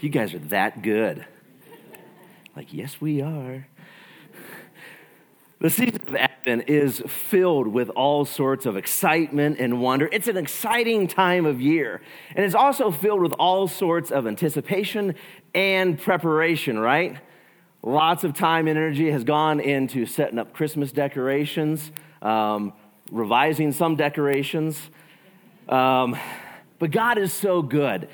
You guys are that good. Like, yes, we are. The season of Advent is filled with all sorts of excitement and wonder. It's an exciting time of year. And it's also filled with all sorts of anticipation and preparation, right? Lots of time and energy has gone into setting up Christmas decorations, um, revising some decorations. Um, but God is so good.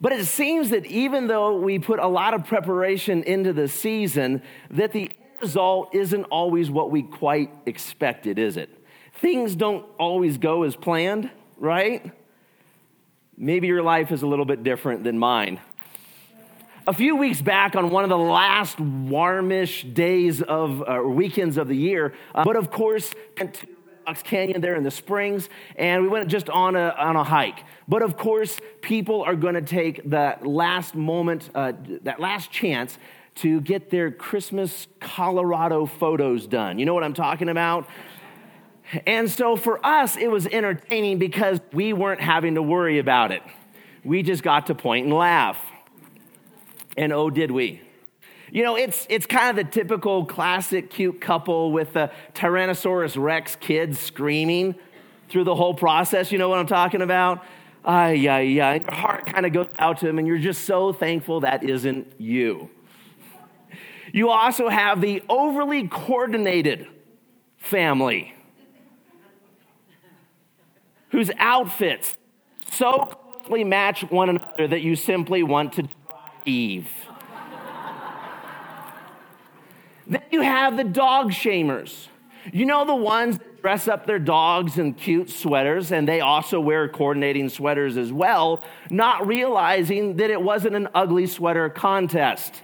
But it seems that even though we put a lot of preparation into the season, that the result isn't always what we quite expected, is it? Things don't always go as planned, right? Maybe your life is a little bit different than mine. A few weeks back, on one of the last warmish days of uh, weekends of the year, uh, but of course, Fox Canyon there in the springs, and we went just on a, on a hike. But of course, people are going to take that last moment, uh, that last chance to get their Christmas Colorado photos done. You know what I'm talking about? And so for us, it was entertaining because we weren't having to worry about it. We just got to point and laugh. And oh, did we. You know, it's, it's kind of the typical classic cute couple with the Tyrannosaurus Rex kids screaming through the whole process. You know what I'm talking about? Ay, yeah, ay. Your heart kind of goes out to them, and you're just so thankful that isn't you. You also have the overly coordinated family whose outfits so closely match one another that you simply want to Eve. Then you have the dog shamers. You know the ones that dress up their dogs in cute sweaters and they also wear coordinating sweaters as well, not realizing that it wasn't an ugly sweater contest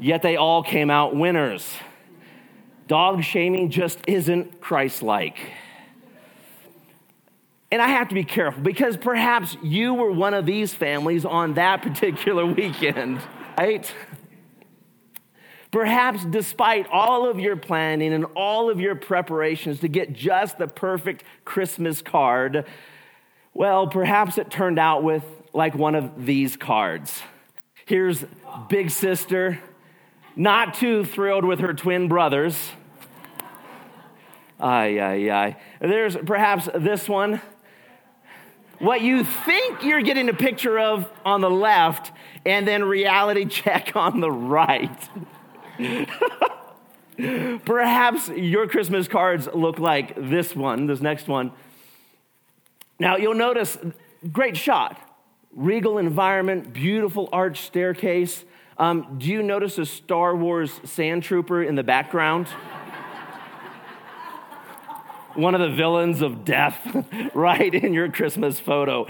yet they all came out winners. Dog shaming just isn't Christ like. And I have to be careful because perhaps you were one of these families on that particular weekend, right? Perhaps despite all of your planning and all of your preparations to get just the perfect Christmas card, well, perhaps it turned out with like one of these cards. Here's Big Sister, not too thrilled with her twin brothers. Ay, ay, ay. There's perhaps this one. What you think you're getting a picture of on the left, and then reality check on the right. perhaps your Christmas cards look like this one, this next one. Now, you'll notice great shot, regal environment, beautiful arch staircase. Um, do you notice a Star Wars sand trooper in the background? One of the villains of death, right, in your Christmas photo.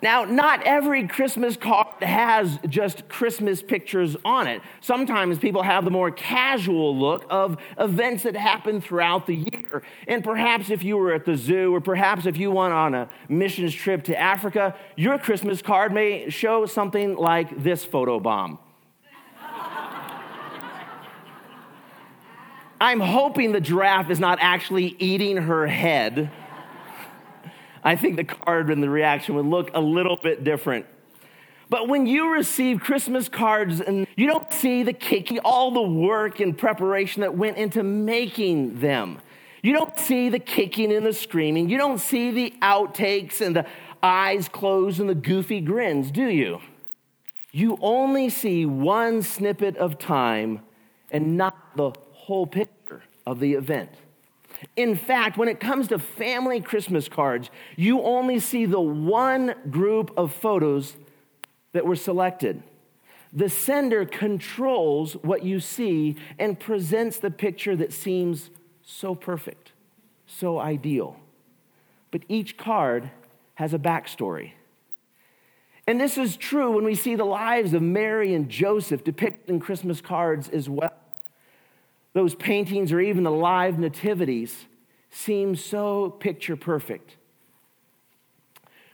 Now, not every Christmas card has just Christmas pictures on it. Sometimes people have the more casual look of events that happen throughout the year. And perhaps if you were at the zoo, or perhaps if you went on a missions trip to Africa, your Christmas card may show something like this photo bomb. I'm hoping the giraffe is not actually eating her head. I think the card and the reaction would look a little bit different. But when you receive Christmas cards and you don't see the cake, all the work and preparation that went into making them, you don't see the kicking and the screaming, you don't see the outtakes and the eyes closed and the goofy grins, do you? You only see one snippet of time and not the whole picture of the event. In fact, when it comes to family Christmas cards, you only see the one group of photos that were selected. The sender controls what you see and presents the picture that seems so perfect, so ideal. But each card has a backstory. And this is true when we see the lives of Mary and Joseph depicted in Christmas cards as well those paintings or even the live nativities seem so picture perfect.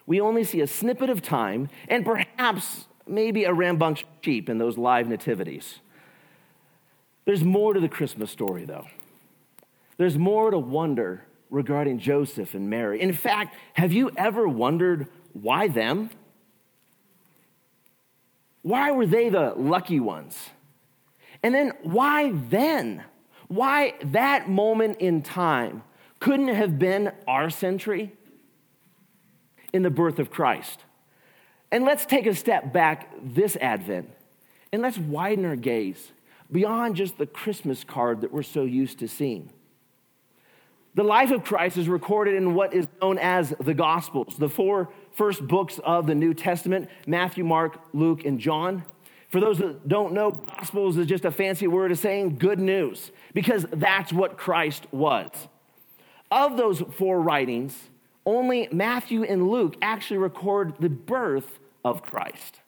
We only see a snippet of time and perhaps maybe a rambunctious sheep in those live nativities. There's more to the Christmas story, though. There's more to wonder regarding Joseph and Mary. In fact, have you ever wondered why them? Why were they the lucky ones? And then why then? Why that moment in time couldn't have been our century in the birth of Christ? And let's take a step back this Advent and let's widen our gaze beyond just the Christmas card that we're so used to seeing. The life of Christ is recorded in what is known as the Gospels, the four first books of the New Testament Matthew, Mark, Luke, and John. For those that don't know, Gospels is just a fancy word of saying good news, because that's what Christ was. Of those four writings, only Matthew and Luke actually record the birth of Christ.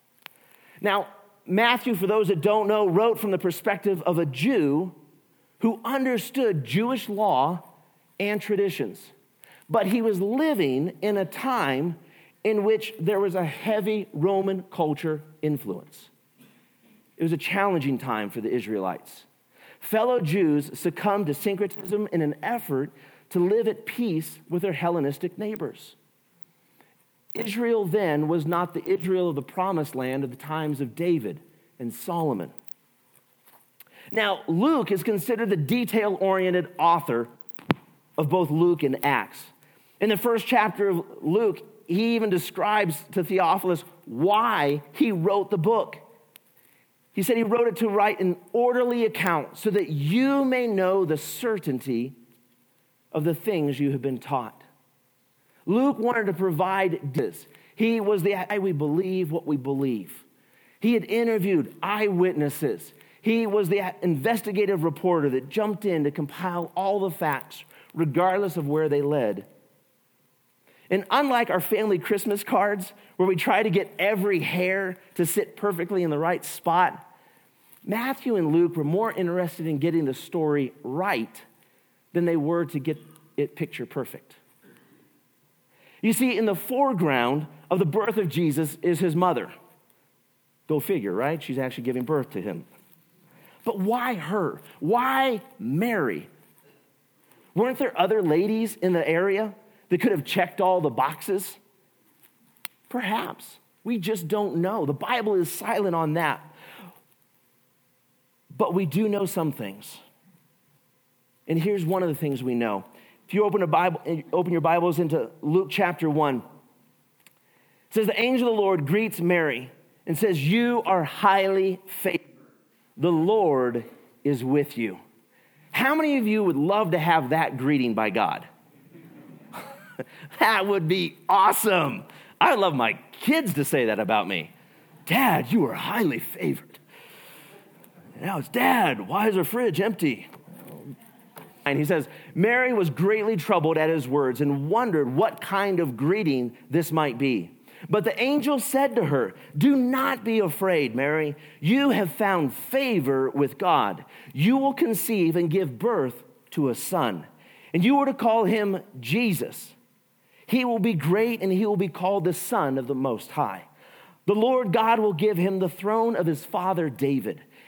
Now, Matthew, for those that don't know, wrote from the perspective of a Jew who understood Jewish law and traditions. But he was living in a time in which there was a heavy Roman culture influence. It was a challenging time for the Israelites. Fellow Jews succumbed to syncretism in an effort to live at peace with their Hellenistic neighbors. Israel then was not the Israel of the promised land of the times of David and Solomon. Now, Luke is considered the detail oriented author of both Luke and Acts. In the first chapter of Luke, he even describes to Theophilus why he wrote the book. He said he wrote it to write an orderly account so that you may know the certainty of the things you have been taught. Luke wanted to provide this. He was the we believe what we believe. He had interviewed eyewitnesses. He was the investigative reporter that jumped in to compile all the facts, regardless of where they led. And unlike our family Christmas cards, where we try to get every hair to sit perfectly in the right spot, Matthew and Luke were more interested in getting the story right than they were to get it picture perfect. You see, in the foreground of the birth of Jesus is his mother. Go figure, right? She's actually giving birth to him. But why her? Why Mary? Weren't there other ladies in the area that could have checked all the boxes? Perhaps. We just don't know. The Bible is silent on that. But we do know some things. And here's one of the things we know if you open, a Bible, open your Bibles into Luke chapter 1, it says, The angel of the Lord greets Mary and says, You are highly favored. The Lord is with you. How many of you would love to have that greeting by God? that would be awesome. I love my kids to say that about me. Dad, you are highly favored. Now it's Dad, why is our fridge empty? And he says, Mary was greatly troubled at his words and wondered what kind of greeting this might be. But the angel said to her, Do not be afraid, Mary. You have found favor with God. You will conceive and give birth to a son, and you are to call him Jesus. He will be great, and he will be called the Son of the Most High. The Lord God will give him the throne of his father David,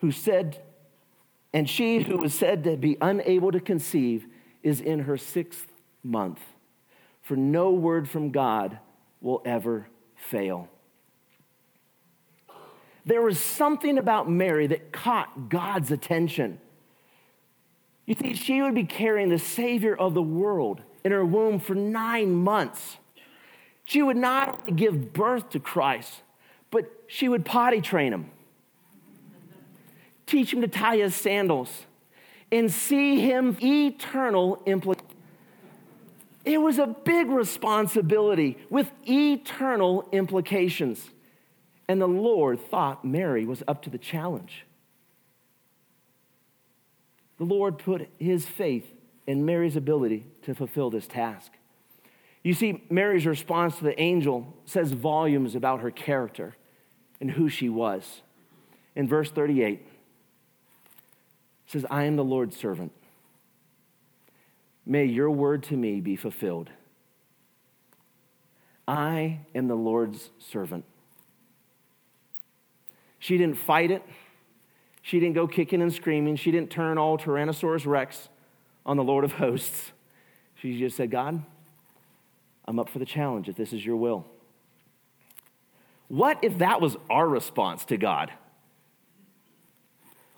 who said and she who was said to be unable to conceive is in her sixth month. For no word from God will ever fail. There was something about Mary that caught God's attention. You see, she would be carrying the Savior of the world in her womb for nine months. She would not only give birth to Christ, but she would potty train him teach him to tie his sandals, and see him eternal implications. It was a big responsibility with eternal implications. And the Lord thought Mary was up to the challenge. The Lord put his faith in Mary's ability to fulfill this task. You see, Mary's response to the angel says volumes about her character and who she was. In verse 38, it says, I am the Lord's servant. May your word to me be fulfilled. I am the Lord's servant. She didn't fight it. She didn't go kicking and screaming. She didn't turn all Tyrannosaurus Rex on the Lord of hosts. She just said, God, I'm up for the challenge if this is your will. What if that was our response to God?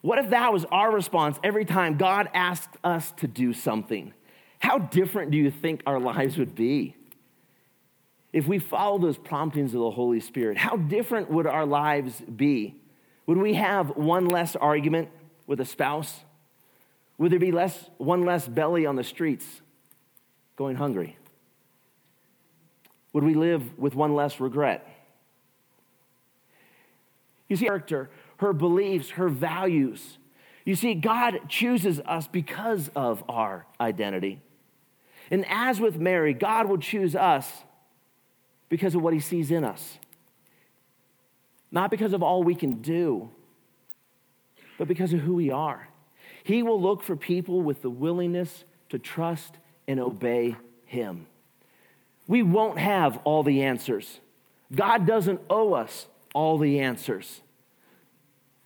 What if that was our response every time God asked us to do something? How different do you think our lives would be? If we follow those promptings of the Holy Spirit, how different would our lives be? Would we have one less argument with a spouse? Would there be less, one less belly on the streets going hungry? Would we live with one less regret? You see, character, her beliefs, her values. You see, God chooses us because of our identity. And as with Mary, God will choose us because of what he sees in us. Not because of all we can do, but because of who we are. He will look for people with the willingness to trust and obey him. We won't have all the answers. God doesn't owe us all the answers.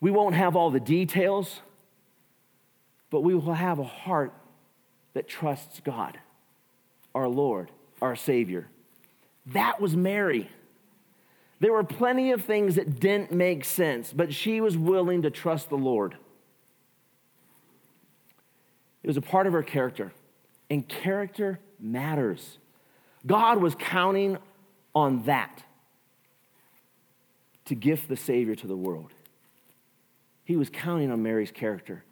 We won't have all the details, but we will have a heart that trusts God, our Lord, our Savior. That was Mary. There were plenty of things that didn't make sense, but she was willing to trust the Lord. It was a part of her character, and character matters. God was counting on that to gift the Savior to the world. He was counting on Mary's character,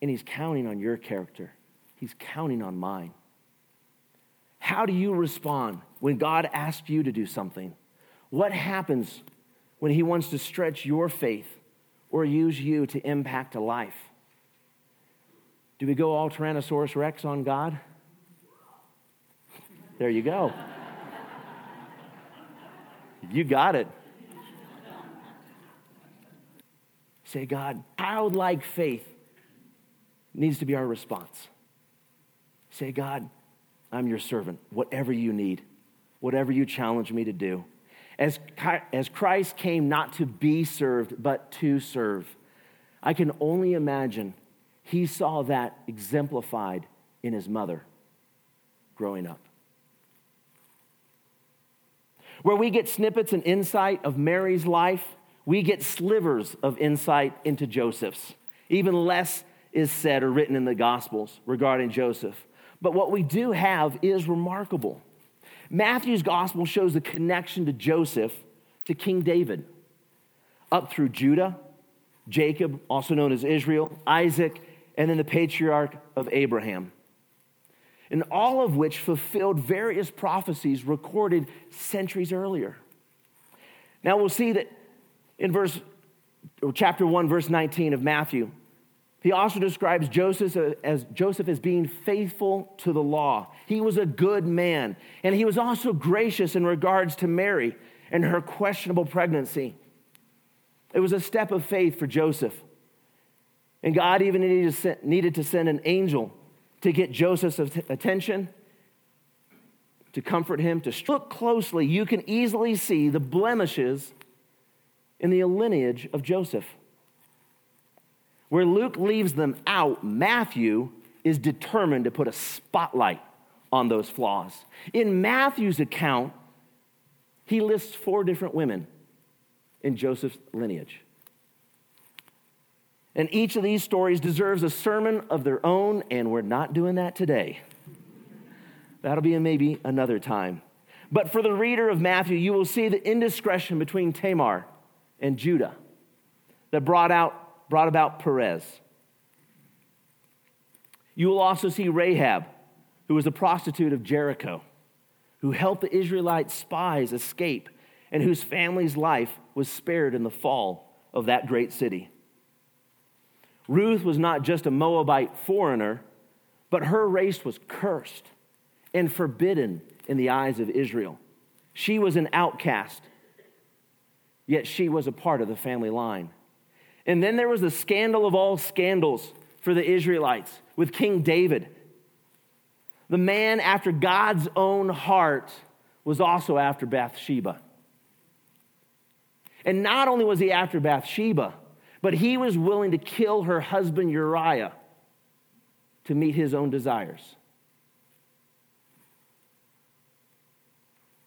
and He's counting on your character. He's counting on mine. How do you respond when God asks you to do something? What happens when He wants to stretch your faith or use you to impact a life? Do we go all Tyrannosaurus Rex on God? There you go. You got it. Say, God, childlike faith needs to be our response. Say, God, I'm your servant. Whatever you need, whatever you challenge me to do. As, as Christ came not to be served, but to serve, I can only imagine he saw that exemplified in his mother growing up. Where we get snippets and insight of Mary's life, we get slivers of insight into Joseph's. Even less is said or written in the Gospels regarding Joseph. But what we do have is remarkable. Matthew's Gospel shows the connection to Joseph to King David, up through Judah, Jacob, also known as Israel, Isaac, and then the patriarch of Abraham. And all of which fulfilled various prophecies recorded centuries earlier. Now we'll see that in verse chapter 1 verse 19 of Matthew he also describes Joseph as Joseph as being faithful to the law. He was a good man, and he was also gracious in regards to Mary and her questionable pregnancy. It was a step of faith for Joseph. And God even needed to send an angel to get Joseph's attention, to comfort him, to look closely. You can easily see the blemishes in the lineage of Joseph. Where Luke leaves them out, Matthew is determined to put a spotlight on those flaws. In Matthew's account, he lists four different women in Joseph's lineage. And each of these stories deserves a sermon of their own, and we're not doing that today. That'll be maybe another time. But for the reader of Matthew, you will see the indiscretion between Tamar and Judah that brought, out, brought about Perez. You will also see Rahab, who was a prostitute of Jericho, who helped the Israelite spies escape and whose family's life was spared in the fall of that great city. Ruth was not just a Moabite foreigner, but her race was cursed and forbidden in the eyes of Israel. She was an outcast yet she was a part of the family line. And then there was the scandal of all scandals for the Israelites with King David. The man after God's own heart was also after Bathsheba. And not only was he after Bathsheba, but he was willing to kill her husband Uriah to meet his own desires.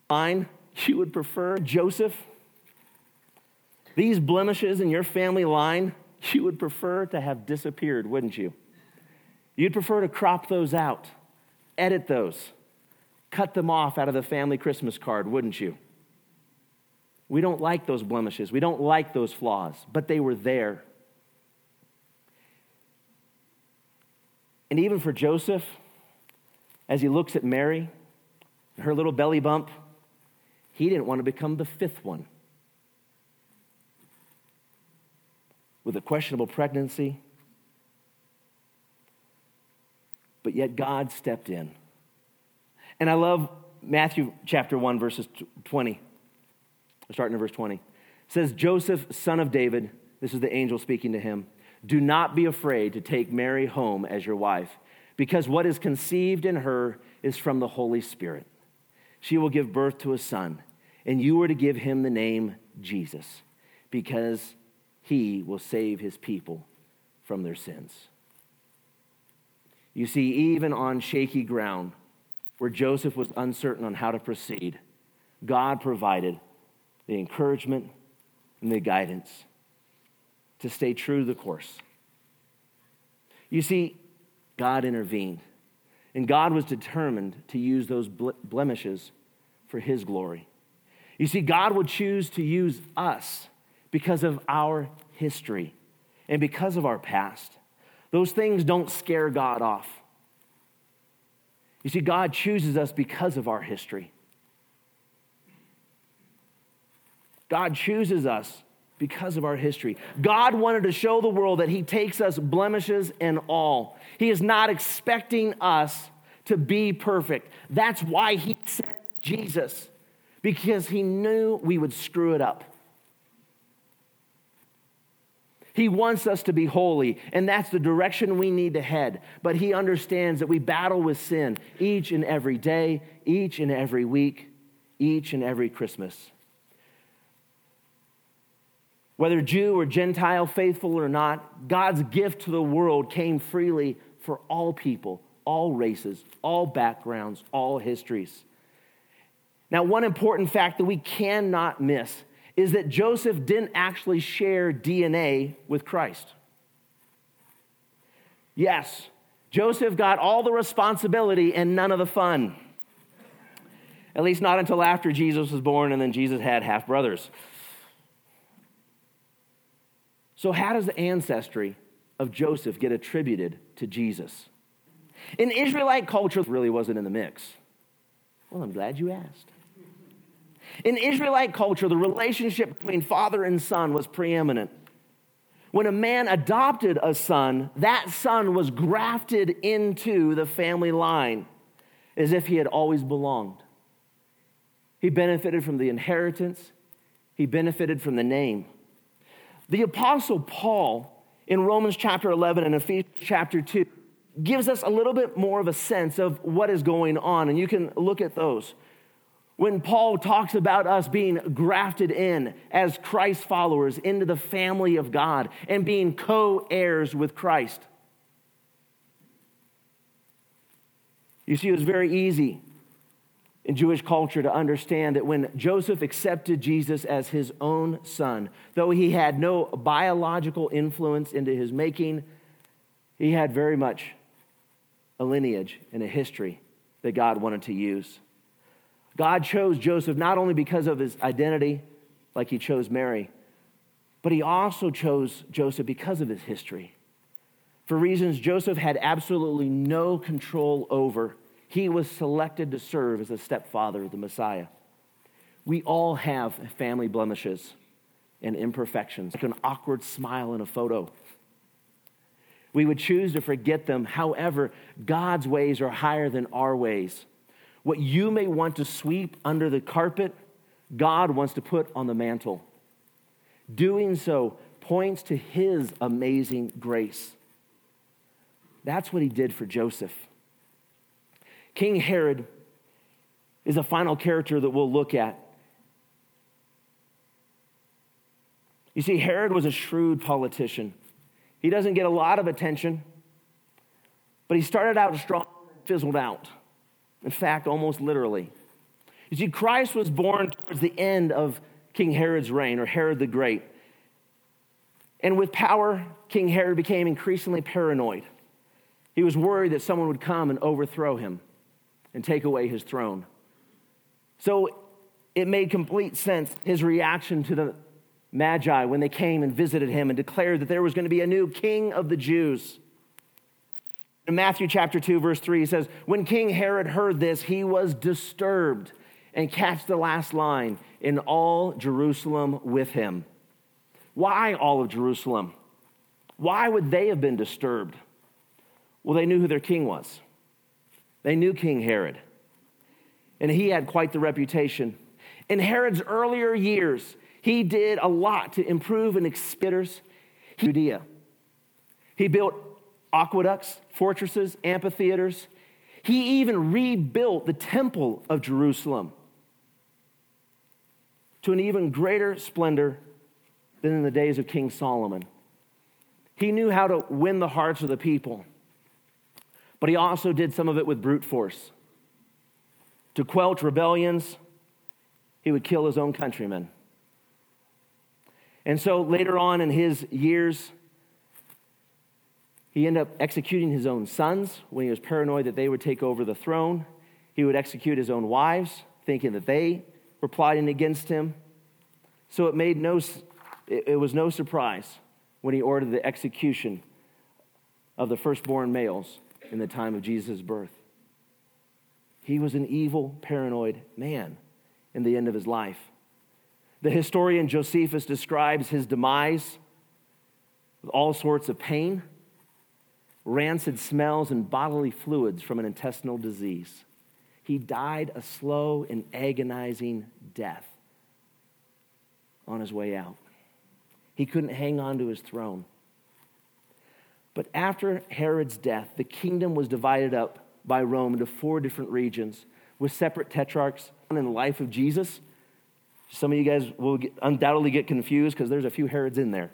Fine, you would prefer Joseph? These blemishes in your family line, you would prefer to have disappeared, wouldn't you? You'd prefer to crop those out, edit those, cut them off out of the family Christmas card, wouldn't you? We don't like those blemishes. We don't like those flaws, but they were there. And even for Joseph, as he looks at Mary, her little belly bump, he didn't want to become the fifth one. With a questionable pregnancy. But yet God stepped in. And I love Matthew chapter 1, verses 20. Starting in verse 20. It says, Joseph, son of David, this is the angel speaking to him, do not be afraid to take Mary home as your wife, because what is conceived in her is from the Holy Spirit. She will give birth to a son, and you are to give him the name Jesus, because he will save his people from their sins. You see, even on shaky ground, where Joseph was uncertain on how to proceed, God provided the encouragement and the guidance to stay true to the course. You see, God intervened, and God was determined to use those blemishes for His glory. You see, God would choose to use us because of our history and because of our past. Those things don't scare God off. You see, God chooses us because of our history. God chooses us because of our history. God wanted to show the world that He takes us blemishes and all. He is not expecting us to be perfect. That's why He sent Jesus, because He knew we would screw it up. He wants us to be holy, and that's the direction we need to head. But He understands that we battle with sin each and every day, each and every week, each and every Christmas. Whether Jew or Gentile, faithful or not, God's gift to the world came freely for all people, all races, all backgrounds, all histories. Now, one important fact that we cannot miss is that Joseph didn't actually share DNA with Christ. Yes, Joseph got all the responsibility and none of the fun. At least not until after Jesus was born and then Jesus had half brothers. So, how does the ancestry of Joseph get attributed to Jesus? In Israelite culture, really wasn't in the mix. Well, I'm glad you asked. In Israelite culture, the relationship between father and son was preeminent. When a man adopted a son, that son was grafted into the family line as if he had always belonged. He benefited from the inheritance, he benefited from the name. The Apostle Paul in Romans chapter 11 and Ephesians chapter 2 gives us a little bit more of a sense of what is going on, and you can look at those. When Paul talks about us being grafted in as Christ followers into the family of God and being co heirs with Christ. You see, it was very easy in Jewish culture to understand that when Joseph accepted Jesus as his own son, though he had no biological influence into his making, he had very much a lineage and a history that God wanted to use. God chose Joseph not only because of his identity, like he chose Mary, but he also chose Joseph because of his history. For reasons Joseph had absolutely no control over he was selected to serve as the stepfather of the Messiah. We all have family blemishes and imperfections, like an awkward smile in a photo. We would choose to forget them. However, God's ways are higher than our ways. What you may want to sweep under the carpet, God wants to put on the mantle. Doing so points to his amazing grace. That's what he did for Joseph. King Herod is a final character that we'll look at. You see, Herod was a shrewd politician. He doesn't get a lot of attention, but he started out strong and fizzled out. In fact, almost literally. You see, Christ was born towards the end of King Herod's reign, or Herod the Great. And with power, King Herod became increasingly paranoid. He was worried that someone would come and overthrow him and take away his throne. So it made complete sense, his reaction to the Magi when they came and visited him and declared that there was going to be a new king of the Jews. In Matthew chapter 2, verse 3, he says, When King Herod heard this, he was disturbed. And catch the last line in all Jerusalem with him. Why all of Jerusalem? Why would they have been disturbed? Well, they knew who their king was. They knew King Herod. And he had quite the reputation. In Herod's earlier years, he did a lot to improve and expedite Judea. He built aqueducts, fortresses, amphitheaters. He even rebuilt the temple of Jerusalem to an even greater splendor than in the days of King Solomon. He knew how to win the hearts of the people, but he also did some of it with brute force. To quell rebellions, he would kill his own countrymen. And so later on in his years, he ended up executing his own sons when he was paranoid that they would take over the throne. He would execute his own wives, thinking that they were plotting against him. So it made no it was no surprise when he ordered the execution of the firstborn males in the time of Jesus' birth. He was an evil, paranoid man in the end of his life. The historian Josephus describes his demise with all sorts of pain, rancid smells, and bodily fluids from an intestinal disease. He died a slow and agonizing death on his way out. He couldn't hang on to his throne. But after Herod's death, the kingdom was divided up by Rome into four different regions with separate tetrarchs. In the life of Jesus, some of you guys will get, undoubtedly get confused because there's a few Herods in there.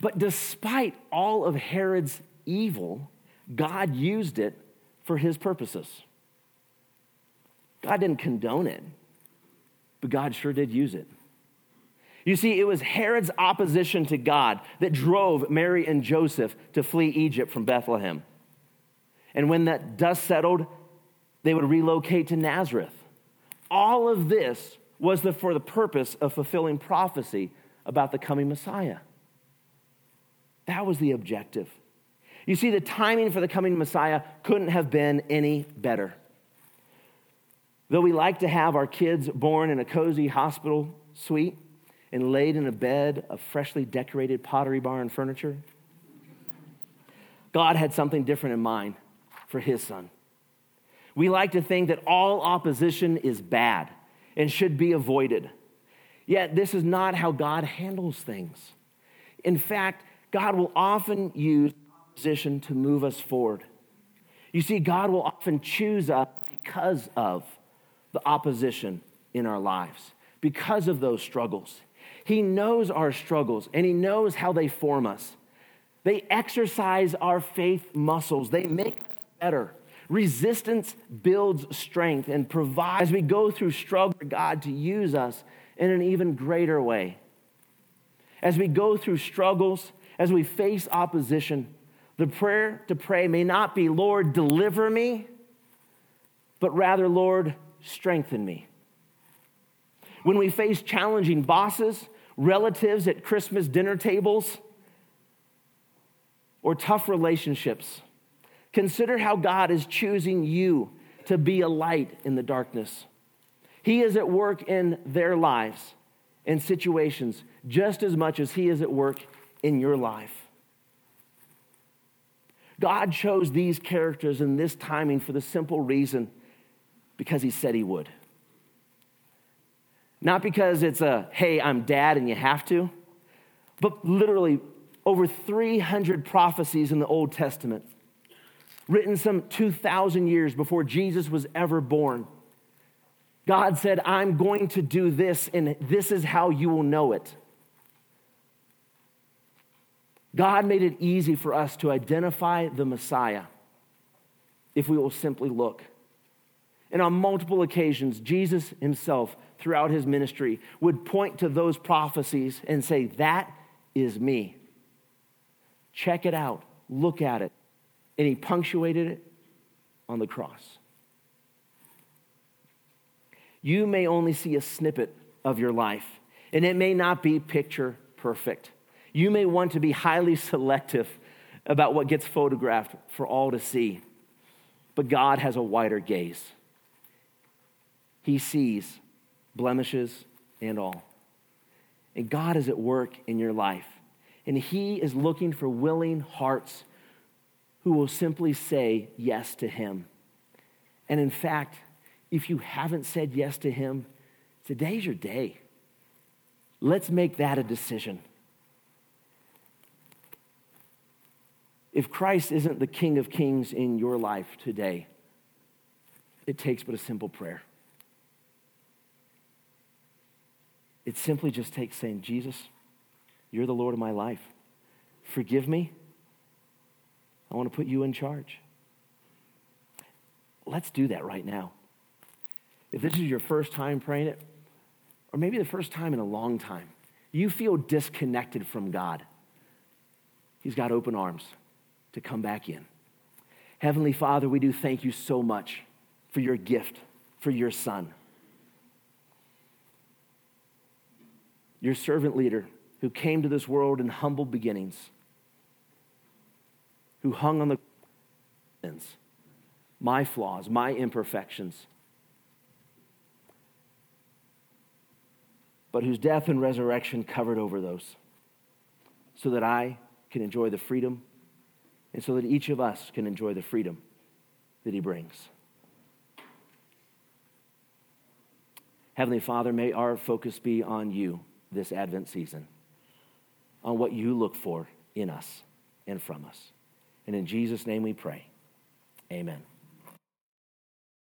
But despite all of Herod's evil, God used it for his purposes. God didn't condone it, but God sure did use it. You see, it was Herod's opposition to God that drove Mary and Joseph to flee Egypt from Bethlehem. And when that dust settled, they would relocate to Nazareth. All of this was the, for the purpose of fulfilling prophecy about the coming Messiah. That was the objective. You see, the timing for the coming Messiah couldn't have been any better. Though we like to have our kids born in a cozy hospital suite, and laid in a bed of freshly decorated pottery barn furniture? God had something different in mind for his son. We like to think that all opposition is bad and should be avoided. Yet, this is not how God handles things. In fact, God will often use opposition to move us forward. You see, God will often choose us because of the opposition in our lives, because of those struggles. He knows our struggles and He knows how they form us. They exercise our faith muscles, they make us better. Resistance builds strength and provides, as we go through struggle, God to use us in an even greater way. As we go through struggles, as we face opposition, the prayer to pray may not be, Lord, deliver me, but rather, Lord, strengthen me. When we face challenging bosses, relatives at Christmas dinner tables, or tough relationships. Consider how God is choosing you to be a light in the darkness. He is at work in their lives and situations just as much as He is at work in your life. God chose these characters in this timing for the simple reason because He said He would. Not because it's a, hey, I'm dad and you have to, but literally over 300 prophecies in the Old Testament, written some 2,000 years before Jesus was ever born. God said, I'm going to do this, and this is how you will know it. God made it easy for us to identify the Messiah if we will simply look. And on multiple occasions, Jesus himself, throughout his ministry, would point to those prophecies and say, That is me. Check it out, look at it. And he punctuated it on the cross. You may only see a snippet of your life, and it may not be picture perfect. You may want to be highly selective about what gets photographed for all to see, but God has a wider gaze. He sees blemishes and all. And God is at work in your life. And He is looking for willing hearts who will simply say yes to Him. And in fact, if you haven't said yes to Him, today's your day. Let's make that a decision. If Christ isn't the King of Kings in your life today, it takes but a simple prayer. It simply just takes saying, Jesus, you're the Lord of my life. Forgive me. I want to put you in charge. Let's do that right now. If this is your first time praying it, or maybe the first time in a long time, you feel disconnected from God, He's got open arms to come back in. Heavenly Father, we do thank you so much for your gift, for your Son. Your servant leader who came to this world in humble beginnings, who hung on the my flaws, my imperfections, but whose death and resurrection covered over those so that I can enjoy the freedom and so that each of us can enjoy the freedom that He brings. Heavenly Father, may our focus be on you this Advent season, on what you look for in us and from us. And in Jesus' name we pray. Amen.